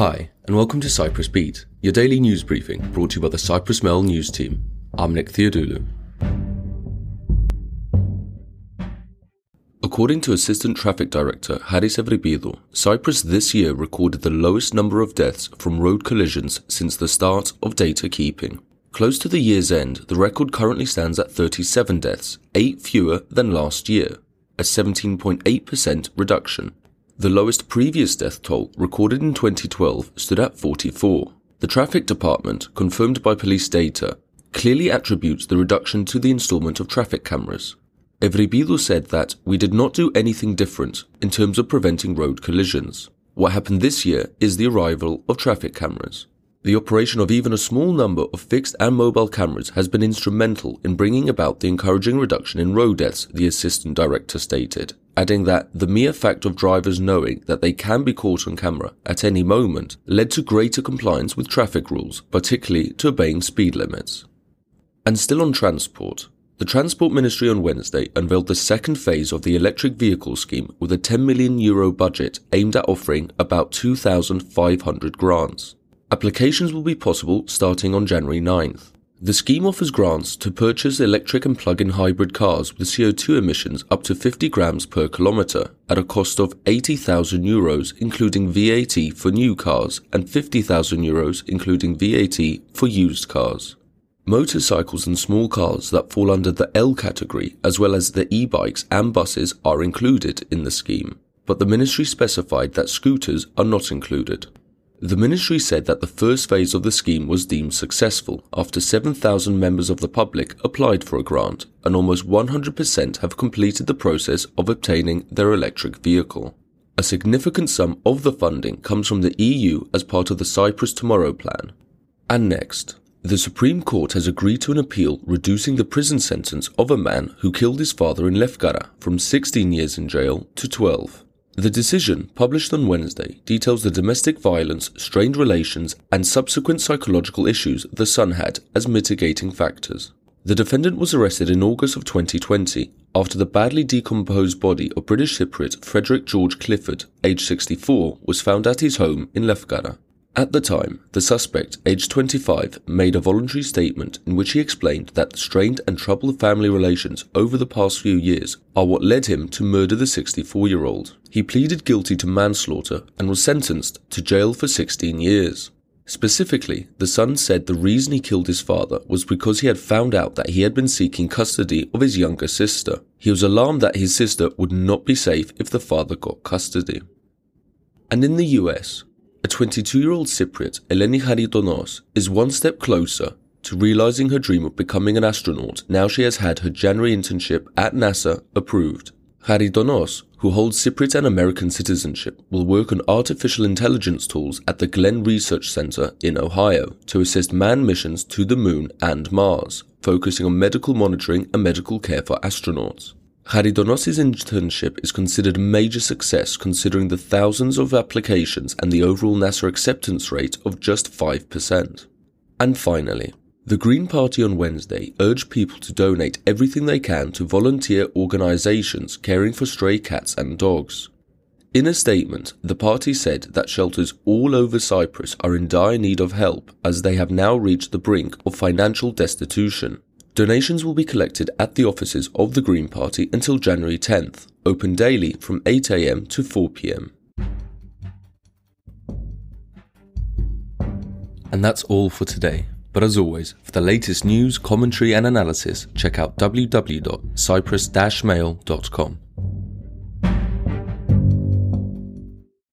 Hi, and welcome to Cyprus Beat, your daily news briefing brought to you by the Cyprus Mail news team. I'm Nick Theodoulou. According to Assistant Traffic Director Haris Evripidou, Cyprus this year recorded the lowest number of deaths from road collisions since the start of data keeping. Close to the year's end, the record currently stands at 37 deaths, 8 fewer than last year, a 17.8% reduction. The lowest previous death toll recorded in 2012 stood at 44. The traffic department, confirmed by police data, clearly attributes the reduction to the installment of traffic cameras. Evripidou said that we did not do anything different in terms of preventing road collisions. What happened this year is the arrival of traffic cameras. The operation of even a small number of fixed and mobile cameras has been instrumental in bringing about the encouraging reduction in road deaths, the assistant director stated, adding that the mere fact of drivers knowing that they can be caught on camera at any moment led to greater compliance with traffic rules, particularly to obeying speed limits. And still on transport, the Transport Ministry on Wednesday unveiled the second phase of the electric vehicle scheme with a 10 million euro budget aimed at offering about 2,500 grants. Applications will be possible starting on January 9th. The scheme offers grants to purchase electric and plug-in hybrid cars with CO2 emissions up to 50 grams per kilometre at a cost of 80,000 euros including VAT for new cars and 50,000 euros including VAT for used cars. Motorcycles and small cars that fall under the L category as well as the e-bikes and buses are included in the scheme, but the ministry specified that scooters are not included. The ministry said that the first phase of the scheme was deemed successful after 7,000 members of the public applied for a grant and almost 100% have completed the process of obtaining their electric vehicle. A significant sum of the funding comes from the EU as part of the Cyprus Tomorrow Plan. And next, the Supreme Court has agreed to an appeal reducing the prison sentence of a man who killed his father in Lefkara from 16 years in jail to 12. The decision, published on Wednesday, details the domestic violence, strained relations, and subsequent psychological issues the son had as mitigating factors. The defendant was arrested in August of 2020 after the badly decomposed body of British Cypriot Frederick George Clifford, aged 64, was found at his home in Lefkara. At the time, the suspect, aged 25, made a voluntary statement in which he explained that the strained and troubled family relations over the past few years are what led him to murder the 64 year old. He pleaded guilty to manslaughter and was sentenced to jail for 16 years. Specifically, the son said the reason he killed his father was because he had found out that he had been seeking custody of his younger sister. He was alarmed that his sister would not be safe if the father got custody. And in the US, a 22 year old Cypriot, Eleni Charidonos, is one step closer to realizing her dream of becoming an astronaut now she has had her January internship at NASA approved. Charidonos, who holds Cypriot and American citizenship, will work on artificial intelligence tools at the Glenn Research Center in Ohio to assist manned missions to the moon and Mars, focusing on medical monitoring and medical care for astronauts. Charidonos' internship is considered a major success considering the thousands of applications and the overall NASA acceptance rate of just 5%. And finally, the Green Party on Wednesday urged people to donate everything they can to volunteer organisations caring for stray cats and dogs. In a statement, the party said that shelters all over Cyprus are in dire need of help as they have now reached the brink of financial destitution. Donations will be collected at the offices of the Green Party until January 10th, open daily from 8am to 4pm. And that's all for today. But as always, for the latest news, commentary, and analysis, check out www.cyprus-mail.com.